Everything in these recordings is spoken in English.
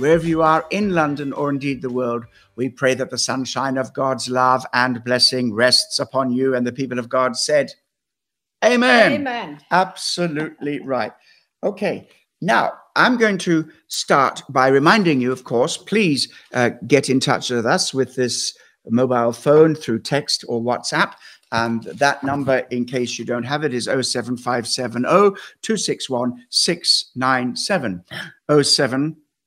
wherever you are in London or indeed the world, we pray that the sunshine of God's love and blessing rests upon you. And the people of God said, Amen. Amen. Absolutely right. Okay. Now, I'm going to start by reminding you, of course, please uh, get in touch with us with this mobile phone through text or WhatsApp. And that number, in case you don't have it, is 07570 261 697.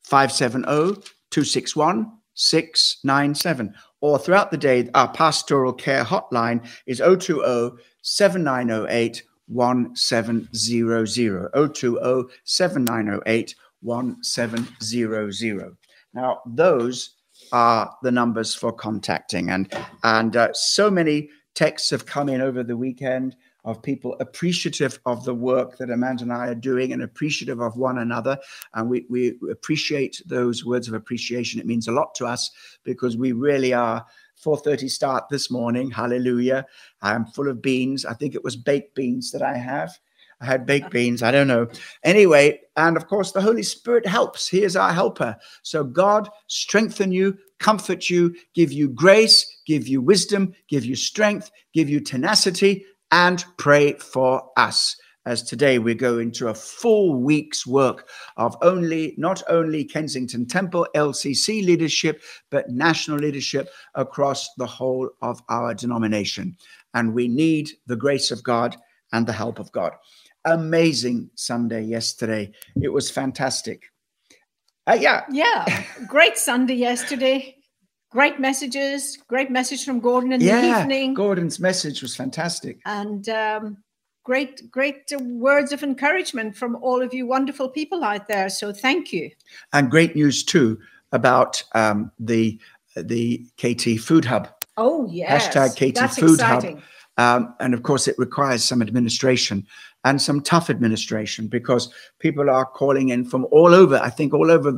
07570 261 697. Or throughout the day, our pastoral care hotline is 020 7908 1700. 020 7908 1700. Now, those are the numbers for contacting. And, and uh, so many texts have come in over the weekend of people appreciative of the work that Amanda and I are doing and appreciative of one another. And we, we appreciate those words of appreciation. It means a lot to us because we really are 4.30 start this morning. Hallelujah. I'm full of beans. I think it was baked beans that I have. I had baked beans. I don't know. Anyway, and of course, the Holy Spirit helps. He is our helper. So God strengthen you, comfort you, give you grace, give you wisdom, give you strength, give you tenacity, and pray for us. As today we go into a full week's work of only, not only Kensington Temple LCC leadership, but national leadership across the whole of our denomination. And we need the grace of God and the help of God amazing Sunday yesterday. It was fantastic. Uh, yeah. Yeah. Great Sunday yesterday. Great messages. Great message from Gordon in yeah, the evening. Gordon's message was fantastic. And um, great, great words of encouragement from all of you wonderful people out there. So thank you. And great news too about um, the the KT Food Hub. Oh yes. Hashtag KT That's Food exciting. Hub. Um, and of course, it requires some administration and some tough administration because people are calling in from all over, I think all over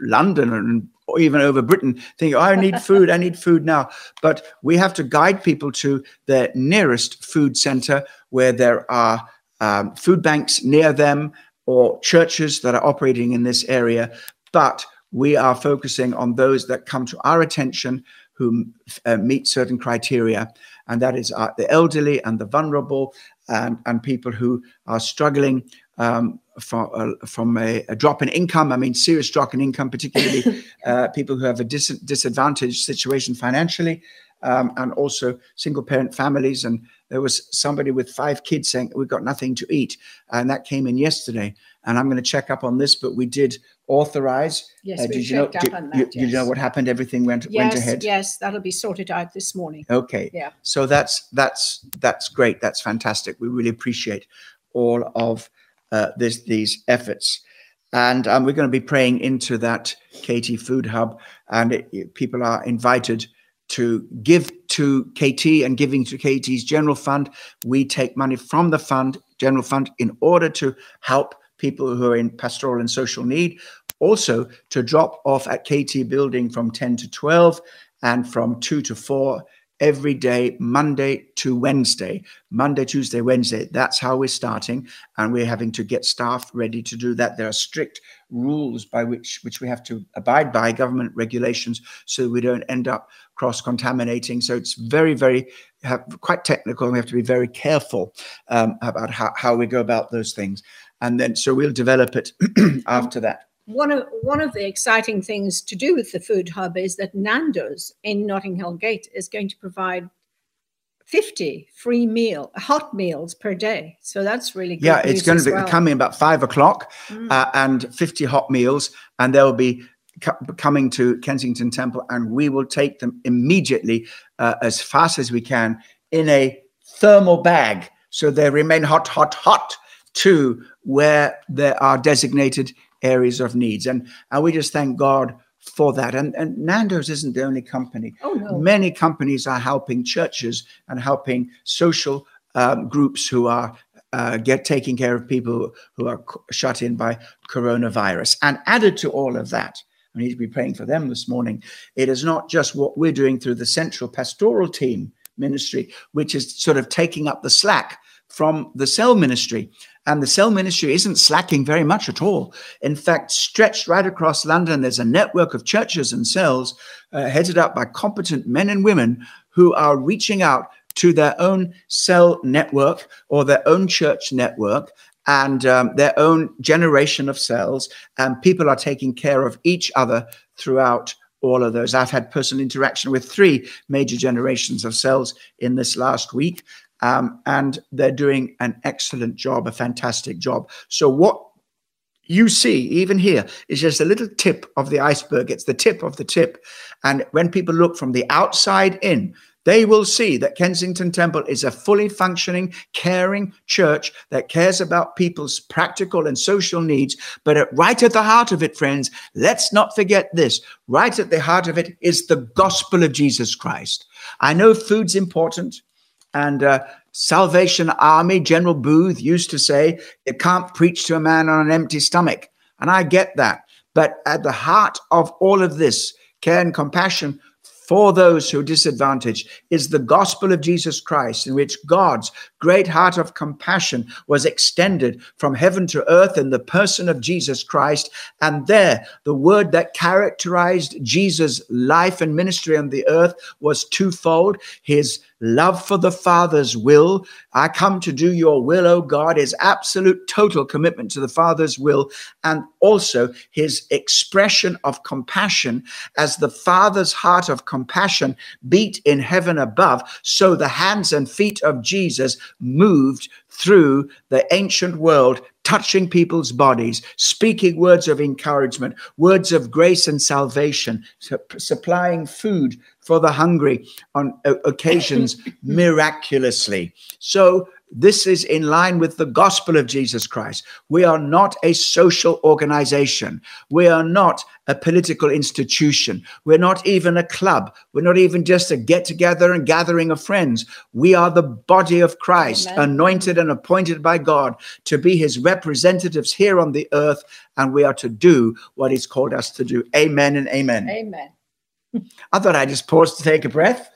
London and even over Britain, thinking, oh, I need food, I need food now. But we have to guide people to the nearest food center where there are um, food banks near them or churches that are operating in this area. But we are focusing on those that come to our attention who uh, meet certain criteria, and that is uh, the elderly and the vulnerable and, and people who are struggling um, from, uh, from a, a, drop in income. I mean, serious drop in income, particularly uh, people who have a dis- disadvantaged situation financially, um, and also single parent families. And there was somebody with five kids saying, We've got nothing to eat. And that came in yesterday. And I'm going to check up on this, but we did authorize. Yes, uh, we did you know? checked up Did, on you, that, you know yes. what happened? Everything went Yes, went ahead. yes, that'll be sorted out this morning. Okay. Yeah. So that's that's that's great. That's fantastic. We really appreciate all of uh, this these efforts, and um, we're going to be praying into that KT Food Hub, and it, it- people are invited to give to KT and giving to KT's general fund. We take money from the fund, general fund, in order to help people who are in pastoral and social need. Also, to drop off at KT building from 10 to 12 and from 2 to 4 every day, Monday to Wednesday. Monday, Tuesday, Wednesday. That's how we're starting. And we're having to get staff ready to do that. There are strict rules by which, which we have to abide by, government regulations, so we don't end up cross contaminating. So it's very, very have, quite technical. And we have to be very careful um, about how, how we go about those things. And then, so we'll develop it after that. One of one of the exciting things to do with the food hub is that Nando's in Notting Hill Gate is going to provide 50 free meal hot meals per day. So that's really good. Yeah, it's going to be well. coming about five o'clock Mm. uh, and 50 hot meals, and they'll be co- coming to Kensington Temple, and we will take them immediately uh, as fast as we can in a thermal bag. So they remain hot, hot, hot to where they are designated areas of needs. And, and we just thank God for that. And, and Nando's isn't the only company. Oh no. Many companies are helping churches and helping social um, groups who are uh, get taking care of people who are shut in by coronavirus. And added to all of that, we need to be praying for them this morning. It is not just what we're doing through the central pastoral team ministry, which is sort of taking up the slack from the cell ministry. And the cell ministry isn't slacking very much at all. In fact, stretched right across London, there's a network of churches and cells uh, headed up by competent men and women who are reaching out to their own cell network or their own church network and um, their own generation of cells. And people are taking care of each other throughout all of those. I've had personal interaction with three major generations of cells in this last week. Um, and they're doing an excellent job, a fantastic job. So, what you see, even here, is just a little tip of the iceberg. It's the tip of the tip. And when people look from the outside in, they will see that Kensington Temple is a fully functioning, caring church that cares about people's practical and social needs. But at, right at the heart of it, friends, let's not forget this. Right at the heart of it is the gospel of Jesus Christ. I know food's important. And uh, Salvation Army, General Booth used to say, you can't preach to a man on an empty stomach. And I get that. But at the heart of all of this, care and compassion for those who are disadvantaged is the gospel of Jesus Christ, in which God's great heart of compassion was extended from heaven to earth in the person of Jesus Christ. And there, the word that characterized Jesus' life and ministry on the earth was twofold his love for the Father's will. I come to do your will, O God, his absolute total commitment to the Father's will, and also his expression of compassion as the Father's heart of compassion beat in heaven above. So the hands and feet of Jesus moved through the ancient world touching people's bodies, speaking words of encouragement, words of grace and salvation, supplying food for the hungry on occasions miraculously. So this is in line with the gospel of Jesus Christ. We are not a social organization. We are not a political institution. We're not even a club. We're not even just a get together and gathering of friends. We are the body of Christ, Amen. anointed and appointed by God to be his representatives here on the earth. And we are to do what he's called us to do. Amen and amen. Amen. I thought I'd just pause to take a breath.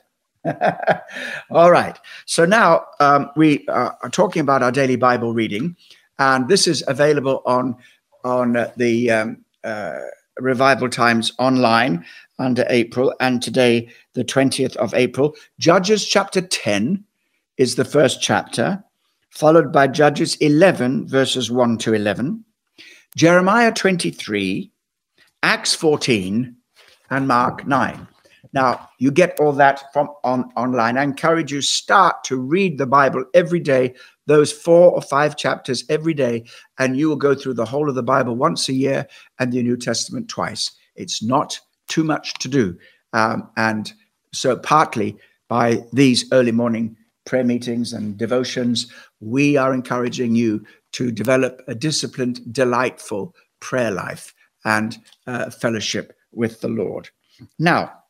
All right. So now um, we are talking about our daily Bible reading, and this is available on on uh, the um, uh, Revival Times online under April, and today the twentieth of April. Judges chapter ten is the first chapter, followed by Judges eleven verses one to eleven, Jeremiah twenty three, Acts fourteen, and Mark nine. Now, you get all that from on, online. I encourage you start to read the Bible every day, those four or five chapters every day, and you will go through the whole of the Bible once a year and the New Testament twice. It's not too much to do. Um, and so, partly by these early morning prayer meetings and devotions, we are encouraging you to develop a disciplined, delightful prayer life and uh, fellowship with the Lord. Now,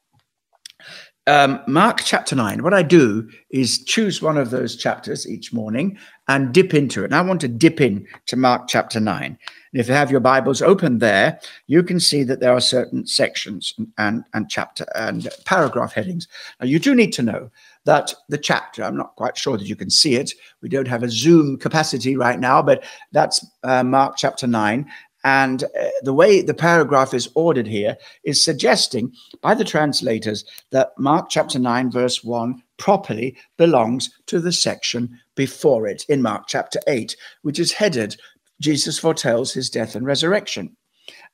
um, Mark chapter 9, what I do is choose one of those chapters each morning and dip into it. And I want to dip in to Mark chapter 9. And if you have your Bibles open there, you can see that there are certain sections and, and chapter and paragraph headings. Now, you do need to know that the chapter, I'm not quite sure that you can see it. We don't have a Zoom capacity right now, but that's uh, Mark chapter 9. And uh, the way the paragraph is ordered here is suggesting by the translators that Mark chapter 9, verse 1 properly belongs to the section before it in Mark chapter 8, which is headed Jesus foretells his death and resurrection.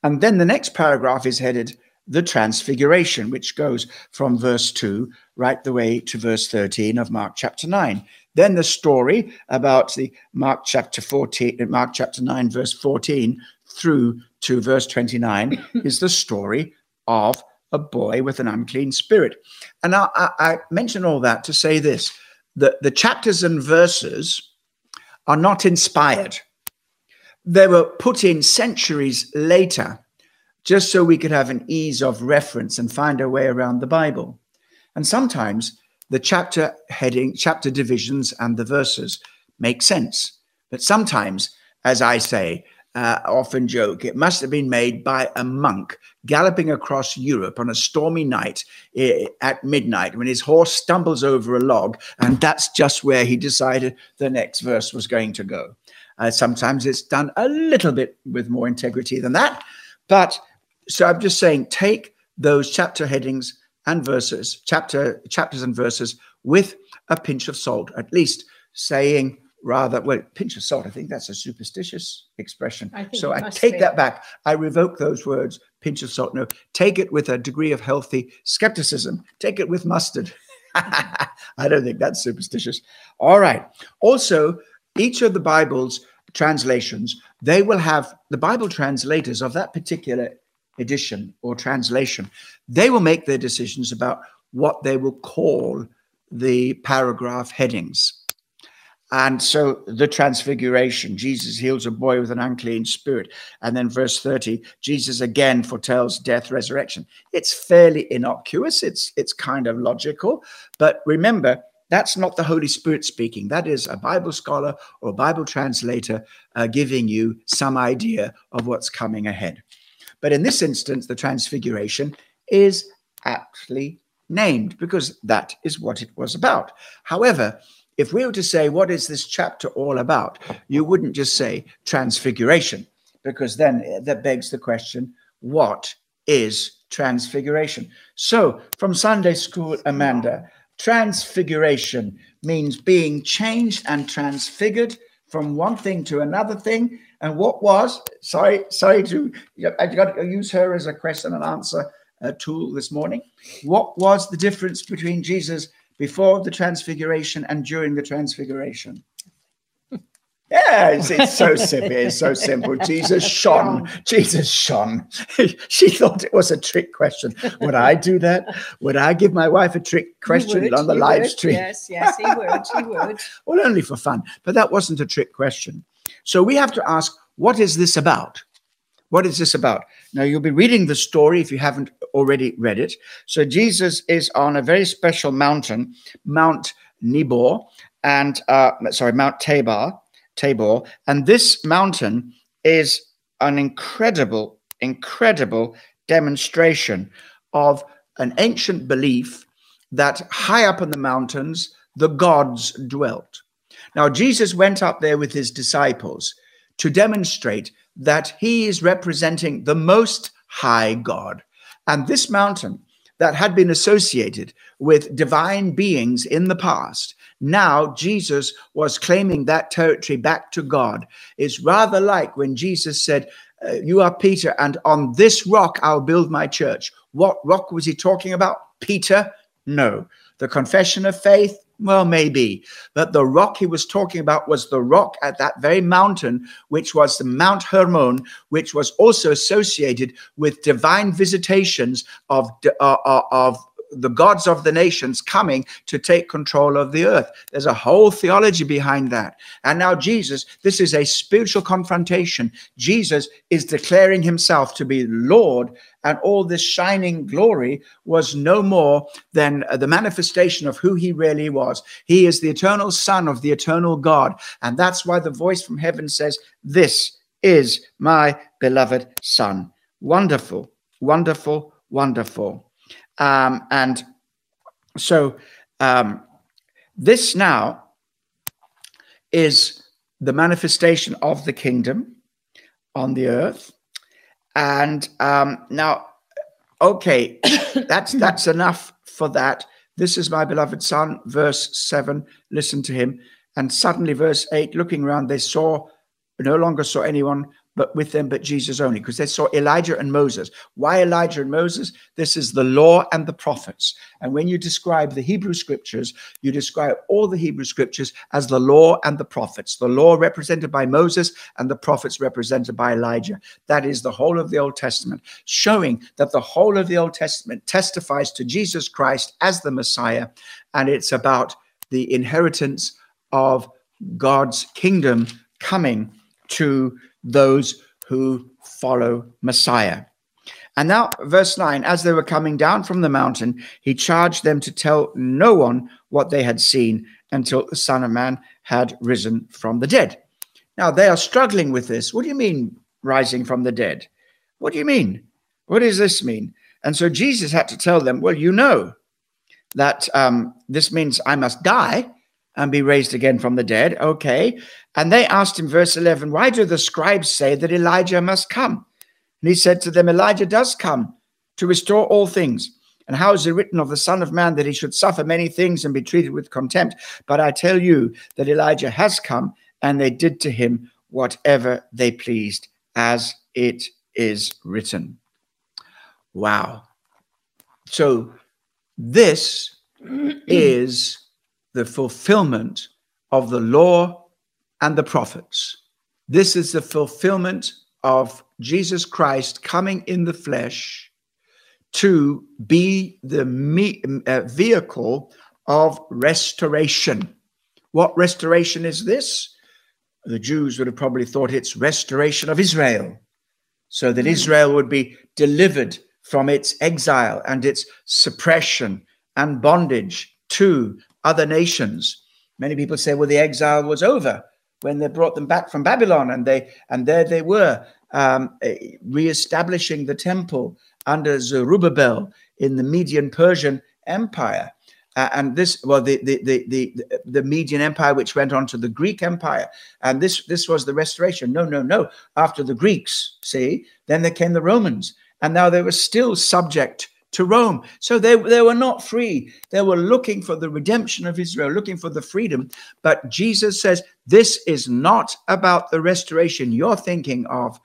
And then the next paragraph is headed the transfiguration, which goes from verse 2 right the way to verse 13 of Mark chapter 9. Then the story about the Mark chapter 14, Mark chapter 9, verse 14 through to verse 29 is the story of a boy with an unclean spirit. And I, I, I mention all that to say this that the chapters and verses are not inspired. They were put in centuries later, just so we could have an ease of reference and find our way around the Bible. And sometimes the chapter heading, chapter divisions, and the verses make sense. But sometimes, as I say, uh, often joke it must have been made by a monk galloping across Europe on a stormy night uh, at midnight when his horse stumbles over a log, and that's just where he decided the next verse was going to go. Uh, sometimes it's done a little bit with more integrity than that. But so I'm just saying, take those chapter headings and verses, chapter chapters and verses with a pinch of salt, at least saying rather well pinch of salt i think that's a superstitious expression. I so i take be. that back. I revoke those words pinch of salt. No take it with a degree of healthy skepticism. Take it with mustard. I don't think that's superstitious. All right. Also each of the bible's translations they will have the bible translators of that particular edition or translation they will make their decisions about what they will call the paragraph headings and so the transfiguration, Jesus heals a boy with an unclean spirit. And then verse 30, Jesus again foretells death, resurrection. It's fairly innocuous, it's, it's kind of logical. But remember, that's not the Holy Spirit speaking. That is a Bible scholar or Bible translator uh, giving you some idea of what's coming ahead. But in this instance, the transfiguration is aptly named because that is what it was about. However, if we were to say, what is this chapter all about? You wouldn't just say transfiguration, because then that begs the question, what is transfiguration? So, from Sunday school, Amanda, transfiguration means being changed and transfigured from one thing to another thing. And what was, sorry, sorry to, I've got to use her as a question and answer uh, tool this morning. What was the difference between Jesus before the transfiguration and during the transfiguration. Yeah, it's, it's so simple. It's so simple. Jesus shone. Jesus shone. she thought it was a trick question. Would I do that? Would I give my wife a trick question would, on the live would. stream? Yes, yes, he would. He would. well, only for fun. But that wasn't a trick question. So we have to ask, what is this about? What is this about? Now, you'll be reading the story if you haven't already read it. So, Jesus is on a very special mountain, Mount Nebo, and uh, sorry, Mount Tabor, Tabor. And this mountain is an incredible, incredible demonstration of an ancient belief that high up in the mountains, the gods dwelt. Now, Jesus went up there with his disciples to demonstrate that he is representing the most high God. And this mountain that had been associated with divine beings in the past, now Jesus was claiming that territory back to God. Is rather like when Jesus said, uh, You are Peter, and on this rock I'll build my church. What rock was he talking about? Peter? No. The confession of faith, well, maybe. But the rock he was talking about was the rock at that very mountain, which was the Mount Hermon, which was also associated with divine visitations of, uh, uh, of the gods of the nations coming to take control of the earth. There's a whole theology behind that. And now, Jesus, this is a spiritual confrontation. Jesus is declaring himself to be Lord, and all this shining glory was no more than uh, the manifestation of who he really was. He is the eternal Son of the eternal God. And that's why the voice from heaven says, This is my beloved Son. Wonderful, wonderful, wonderful. Um, and so um, this now is the manifestation of the kingdom on the earth. And um, now, okay, that's that's enough for that. This is my beloved son, verse 7. Listen to him. And suddenly, verse 8, looking around, they saw, no longer saw anyone but with them but Jesus only, because they saw Elijah and Moses. Why Elijah and Moses? This is the law and the prophets. And when you describe the Hebrew scriptures, you describe all the Hebrew scriptures as the law and the prophets. The law represented by Moses and the prophets represented by Elijah. That is the whole of the Old Testament, showing that the whole of the Old Testament testifies to Jesus Christ as the Messiah. And it's about the inheritance of God's kingdom coming to those who follow Messiah. And now, verse 9 as they were coming down from the mountain, he charged them to tell no one what they had seen until the Son of Man had risen from the dead. Now, they are struggling with this. What do you mean, rising from the dead? What do you mean? What does this mean? And so Jesus had to tell them, well, you know that um, this means I must die and be raised again from the dead. Okay. And they asked him, verse 11, why do the scribes say that Elijah must come? And he said to them, Elijah does come to restore all things. And how is it written of the Son of Man that he should suffer many things and be treated with contempt? But I tell you that Elijah has come, and they did to him whatever they pleased, as it is written. Wow. So this is the fulfillment of the law and the prophets. This is the fulfillment of Jesus Christ coming in the flesh to be the me- uh, vehicle of restoration. What restoration is this? The Jews would have probably thought it's restoration of Israel, so that mm. Israel would be delivered from its exile and its suppression and bondage to other nations. Many people say, well, the exile was over when they brought them back from Babylon, and they and there they were um, eh, re-establishing the temple under Zerubbabel in the Median Persian Empire. Uh, and this, well, the, the, the, the, the Median Empire, which went on to the Greek Empire. And this, this was the restoration. No, no, no. After the Greeks, see, then there came the Romans. And now they were still subject to Rome. So they, they were not free. They were looking for the redemption of Israel, looking for the freedom. But Jesus says, This is not about the restoration you're thinking of.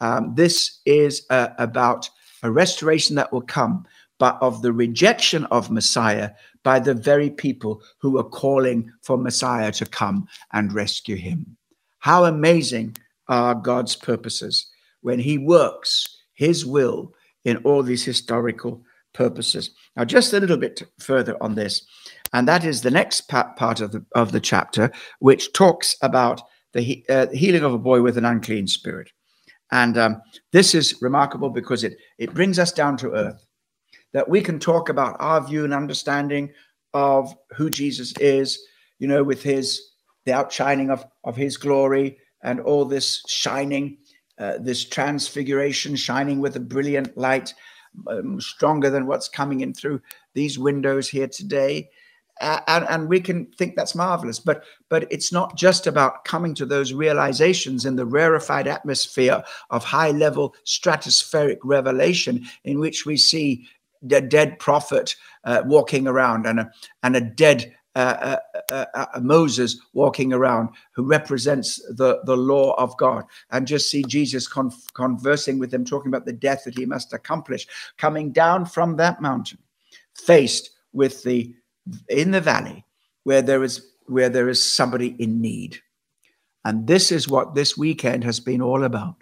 Um, this is uh, about a restoration that will come, but of the rejection of Messiah by the very people who are calling for Messiah to come and rescue him. How amazing are God's purposes when he works his will in all these historical purposes. Now, just a little bit further on this, and that is the next part of the of the chapter, which talks about the uh, healing of a boy with an unclean spirit. And um, this is remarkable because it it brings us down to earth, that we can talk about our view and understanding of who Jesus is, you know, with his the outshining of of his glory and all this shining uh, this transfiguration shining with a brilliant light, um, stronger than what's coming in through these windows here today. Uh, and, and, we can think that's marvelous, but but it's not just about coming to those realizations in the rarefied atmosphere of high level stratospheric revelation, in which we see the dead prophet uh, walking around and a and a dead uh, uh, uh, Moses walking around who represents the, the law of God, and just see Jesus con- conversing with them, talking about the death that he must accomplish, coming down from that mountain, faced with the in the valley where there is where there is somebody in need. And this is what this weekend has been all about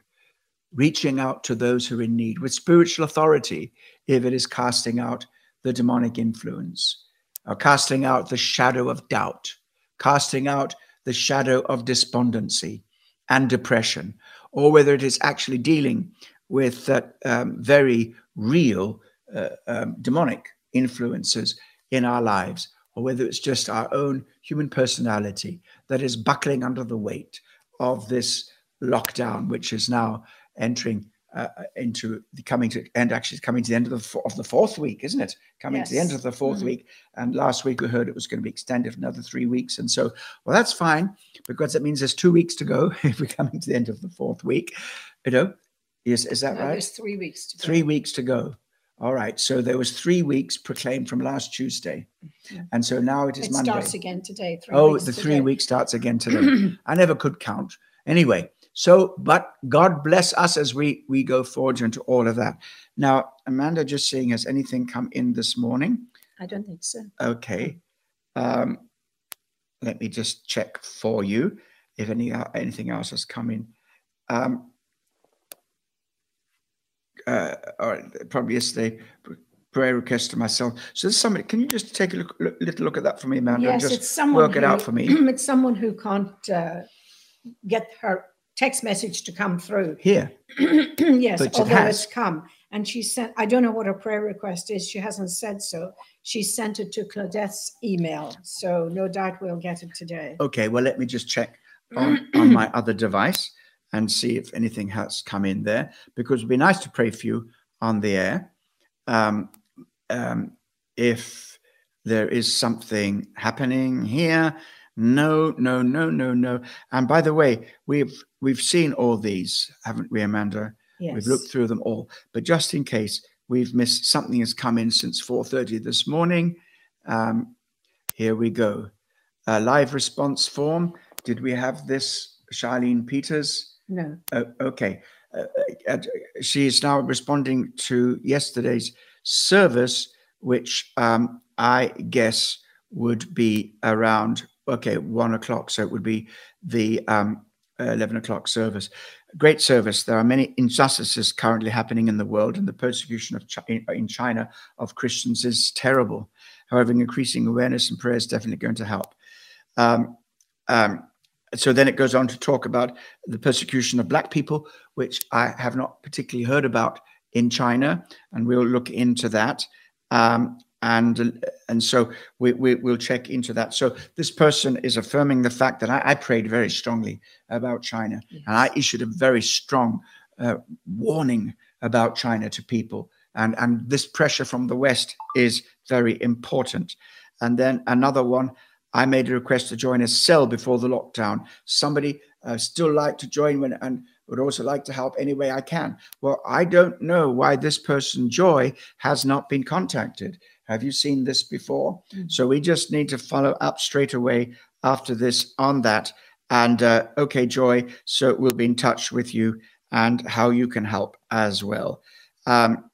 reaching out to those who are in need with spiritual authority, if it is casting out the demonic influence uh, casting out the shadow of doubt, casting out the shadow of despondency and depression, or whether it is actually dealing with that um, very real uh, um, demonic influences in our lives, or whether it's just our own human personality that is buckling under the weight of this lockdown, which is now entering uh, into the coming to and actually coming to the end of the of the fourth week isn't it coming yes. to the end of the 4th mm-hmm. week and last week we heard it was going to be extended another three weeks and so well that's fine because that means there's two weeks to go if we're coming to the end of the fourth week you know is is that no, right there's three weeks to go. three weeks to go all right so there was three weeks proclaimed from last tuesday yeah. and so now it is it monday starts again today oh the three today. weeks starts again today i never could count anyway so, but God bless us as we we go forward into all of that. Now, Amanda, just seeing has anything come in this morning? I don't think so. Okay. Um, let me just check for you if any anything else has come in. Um, uh, all right, probably yesterday prayer request to myself. So there's somebody. Can you just take a look, look, little look at that for me, Amanda? Yes, just it's someone work who, it out for me. It's someone who can't uh, get her text message to come through. Here. yes, but although it it's come. And she sent, I don't know what her prayer request is. She hasn't said so. She sent it to Claudette's email. So no doubt we'll get it today. Okay, well, let me just check on, on my other device and see if anything has come in there because it'd be nice to pray for you on the air. Um, um, if there is something happening here, No, no, no, no, no. And by the way, we've we've seen all these, haven't we, Amanda? Yes. We've looked through them all. But just in case we've missed something has come in since 4:30 this morning. Um, here we go. A live response form. Did we have this, Charlene Peters? No. Oh, okay. Uh, uh, she is now responding to yesterday's service, which um, I guess would be around okay one o'clock. So it would be the um, eleven o'clock service. Great service. There are many injustices currently happening in the world, and the persecution of in China of Christians is terrible. However, increasing awareness and prayer is definitely going to help. Um, um, so then it goes on to talk about the persecution of black people, which I have not particularly heard about in China, and we'll look into that. Um, and and so we, we will check into that. So this person is affirming the fact that I, I prayed very strongly about China, Yes. and I issued a very strong uh, warning about China to people. And and this pressure from the West is very important. And then another one, I made a request to join a cell before the lockdown. Somebody uh, still like to join when and would also like to help any way I can. Well, I don't know why this person, Joy, has not been contacted. Have you seen this before? Mm. So we just need to follow up straight away after this on that. And uh, okay, Joy, so we'll be in touch with you and how you can help as well. Um,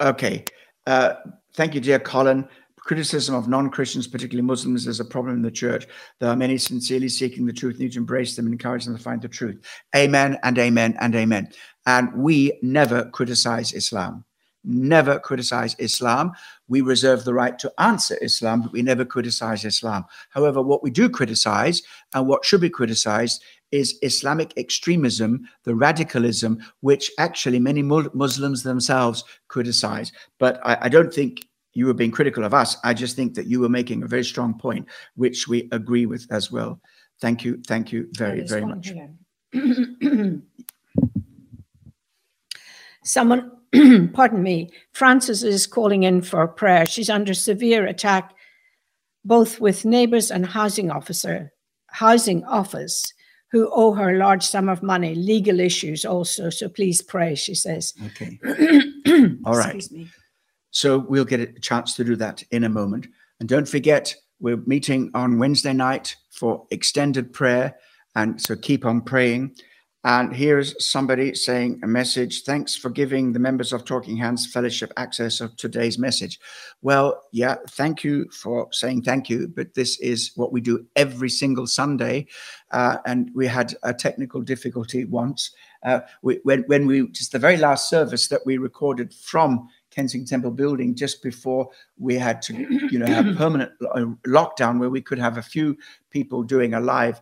okay. Uh, thank you, dear Colin. Criticism of non Christians, particularly Muslims, is a problem in the church. There are many sincerely seeking the truth, need to embrace them and encourage them to find the truth. Amen and amen and amen. And we never criticize Islam. Never criticize Islam. We reserve the right to answer Islam, but we never criticize Islam. However, what we do criticize and what should be criticized is Islamic extremism, the radicalism, which actually many Muslims themselves criticize. But I, I don't think you were being critical of us. I just think that you were making a very strong point, which we agree with as well. Thank you. Thank you very, very much. Someone, pardon me, Frances is calling in for prayer. She's under severe attack, both with neighbours and housing officer, housing office, who owe her a large sum of money. Legal issues also. So please pray. She says. Okay. All right. Excuse me. So we'll get a chance to do that in a moment. And don't forget, we're meeting on Wednesday night for extended prayer. And so keep on praying. And here's somebody saying a message. Thanks for giving the members of Talking Hands Fellowship access of today's message. Well, yeah, thank you for saying thank you. But this is what we do every single Sunday. Uh, and we had a technical difficulty once. Uh, we, when, when we, just the very last service that we recorded from Kensington Temple building just before we had to, you know, have permanent lockdown where we could have a few people doing a live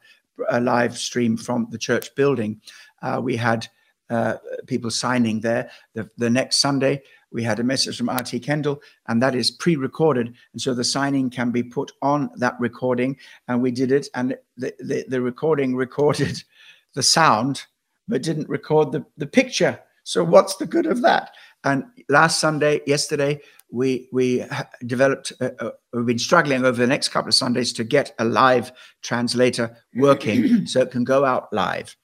a live stream from the church building. Uh, we had uh, people signing there. The, the next Sunday, we had a message from RT Kendall, and that is pre recorded. And so the signing can be put on that recording. And we did it, and the, the, the recording recorded the sound, but didn't record the, the picture. So what's the good of that? And last Sunday, yesterday, we we developed. Uh, uh, we've been struggling over the next couple of Sundays to get a live translator working, so it can go out live.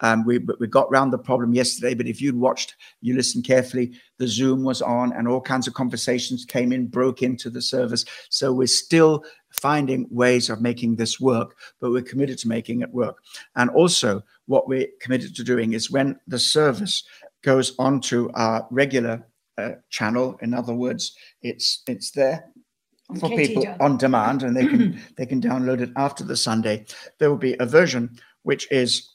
Um, we we got round the problem yesterday. But if you'd watched, you listened carefully. The Zoom was on, and all kinds of conversations came in, broke into the service. So we're still finding ways of making this work, but we're committed to making it work. And also, what we're committed to doing is when the service goes onto our regular uh, channel. In other words, it's it's there for people on demand, and they can they can download it after the Sunday. There will be a version which is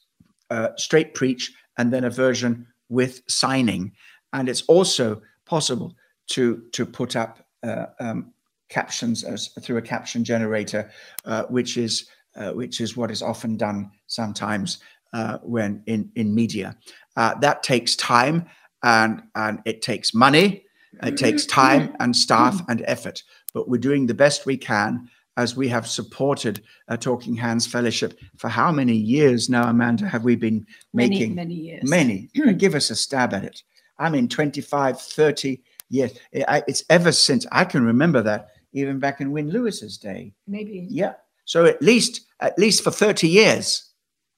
uh, straight preach, and then a version with signing, and it's also possible to to put up uh, um, captions as through a caption generator, uh, which is uh, which is what is often done sometimes uh, when in in media. Uh, that takes time and and it takes money, it takes mm. time and staff mm. and effort. But we're doing the best we can as we have supported a Talking Hands Fellowship for how many years now, Amanda? Have we been making many years. many? Give us a stab at it. I mean, 25, 30 years. It's ever since I can remember that, even back in Wynne Lewis's day. Maybe. Yeah. So at least, at least for 30 years,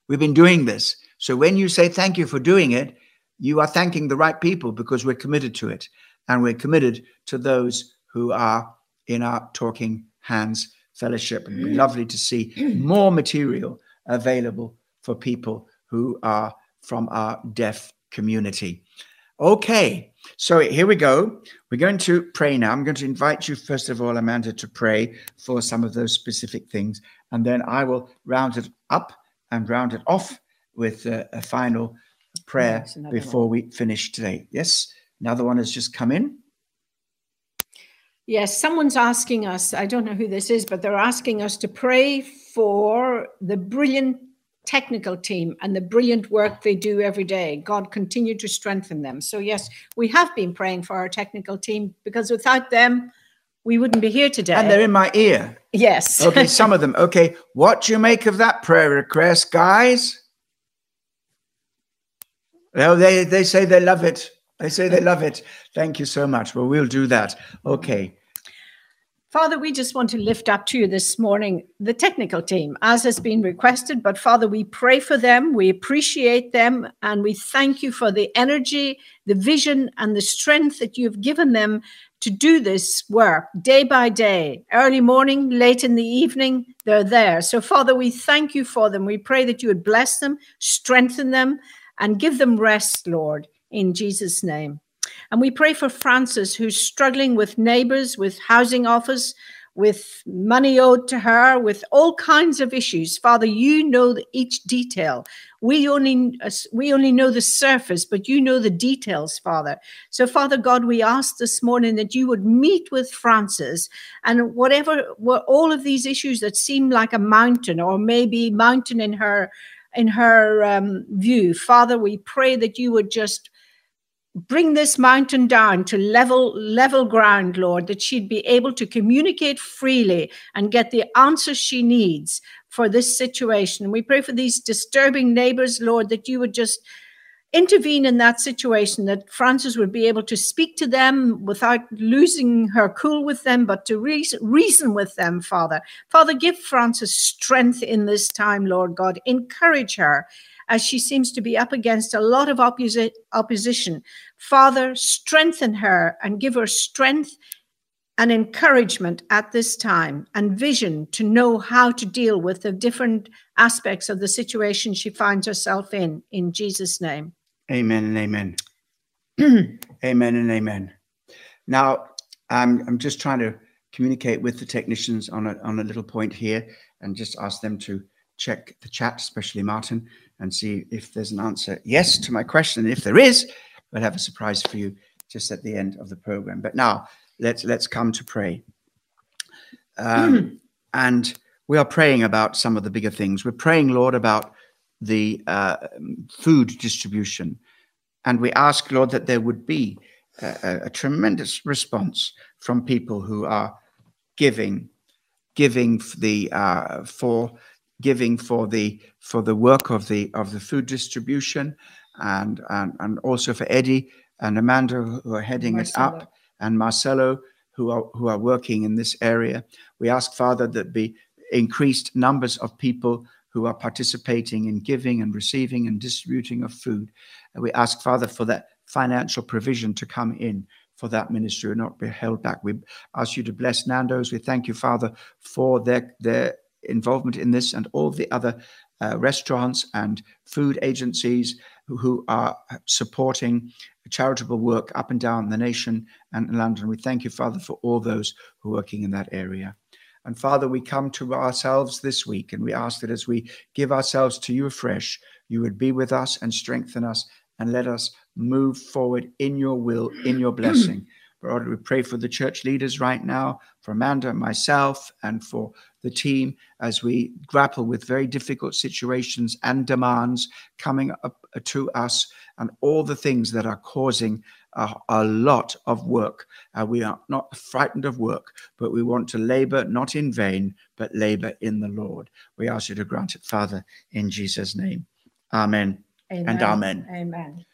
we've been doing this. So when you say thank you for doing it, you are thanking the right people because we're committed to it. And we're committed to those who are in our Talking Hands Fellowship. And it'd be lovely to see more material available for people who are from our deaf community. Okay, so here we go. We're going to pray now. I'm going to invite you, first of all, Amanda, to pray for some of those specific things. And then I will round it up and round it off with a, a final prayer Yes, before we finish today. Yes, another one has just come in. Yes, someone's asking us, I don't know who this is, but they're asking us to pray for the brilliant technical team and the brilliant work they do every day. God continue to strengthen them. So, yes, we have been praying for our technical team because without them, we wouldn't be here today. And they're in my ear. yes. Okay, some of them. Okay, what do you make of that prayer request, guys? Oh, they, they say they love it. They say they love it. Thank you so much. Well, we'll do that. Okay. Father, we just want to lift up to you this morning the technical team, as has been requested. But Father, we pray for them, we appreciate them, and we thank you for the energy, the vision, and the strength that you've given them to do this work day by day, early morning, late in the evening. They're there. So, Father, we thank you for them. We pray that you would bless them, strengthen them, and give them rest, Lord, in Jesus' name. And we pray for Frances, who's struggling with neighbors, with housing office, with money owed to her, with all kinds of issues. Father, you know each detail. We only uh, we only know the surface, but you know the details, Father. So, Father God, we ask this morning that you would meet with Frances and whatever were all of these issues that seem like a mountain or maybe mountain in her in her um, view. Father, we pray that you would just bring this mountain down to level level ground lord that she'd be able to communicate freely and get the answers she needs for this situation we pray for these disturbing neighbors lord that you would just intervene in that situation that frances would be able to speak to them without losing her cool with them but to reason, reason with them father father give frances strength in this time lord god encourage her as she seems to be up against a lot of opposi- opposition. Father, strengthen her and give her strength and encouragement at this time and vision to know how to deal with the different aspects of the situation she finds herself in. In Jesus' name. Amen and amen. amen and amen. Now, I'm, I'm just trying to communicate with the technicians on a, on a little point here and just ask them to check the chat, especially Martin, and see if there's an answer yes to my question. And if there is, we'll have a surprise for you just at the end of the program. But now let's let's come to pray. Um, and we are praying about some of the bigger things. We're praying, Lord, about the uh, food distribution. And we ask, Lord, that there would be a, a- tremendous response from people who are giving, giving for the uh, for giving for the for the work of the of the food distribution, and and, and also for Eddie and Amanda who are heading it up, and Marcelo who are who are working in this area. We ask, Father, that be increased numbers of people who are participating in giving and receiving and distributing of food. And we ask, Father, for that financial provision to come in for that ministry and not be held back. We ask you to bless Nando's. We thank you, Father, for their their involvement in this and all the other uh, restaurants and food agencies who, who are supporting charitable work up and down the nation and in London. We thank you, Father, for all those who are working in that area. And Father, we come to ourselves this week and we ask that as we give ourselves to you afresh, you would be with us and strengthen us and let us move forward in your will, in your blessing. Lord, we pray for the church leaders right now, for Amanda, myself, and for the team as we grapple with very difficult situations and demands coming up to us and all the things that are causing a, a lot of work. Uh, we are not frightened of work, but we want to labor not in vain, but labor in the Lord. We ask you to grant it, Father, in Jesus' name. Amen. and amen. Amen.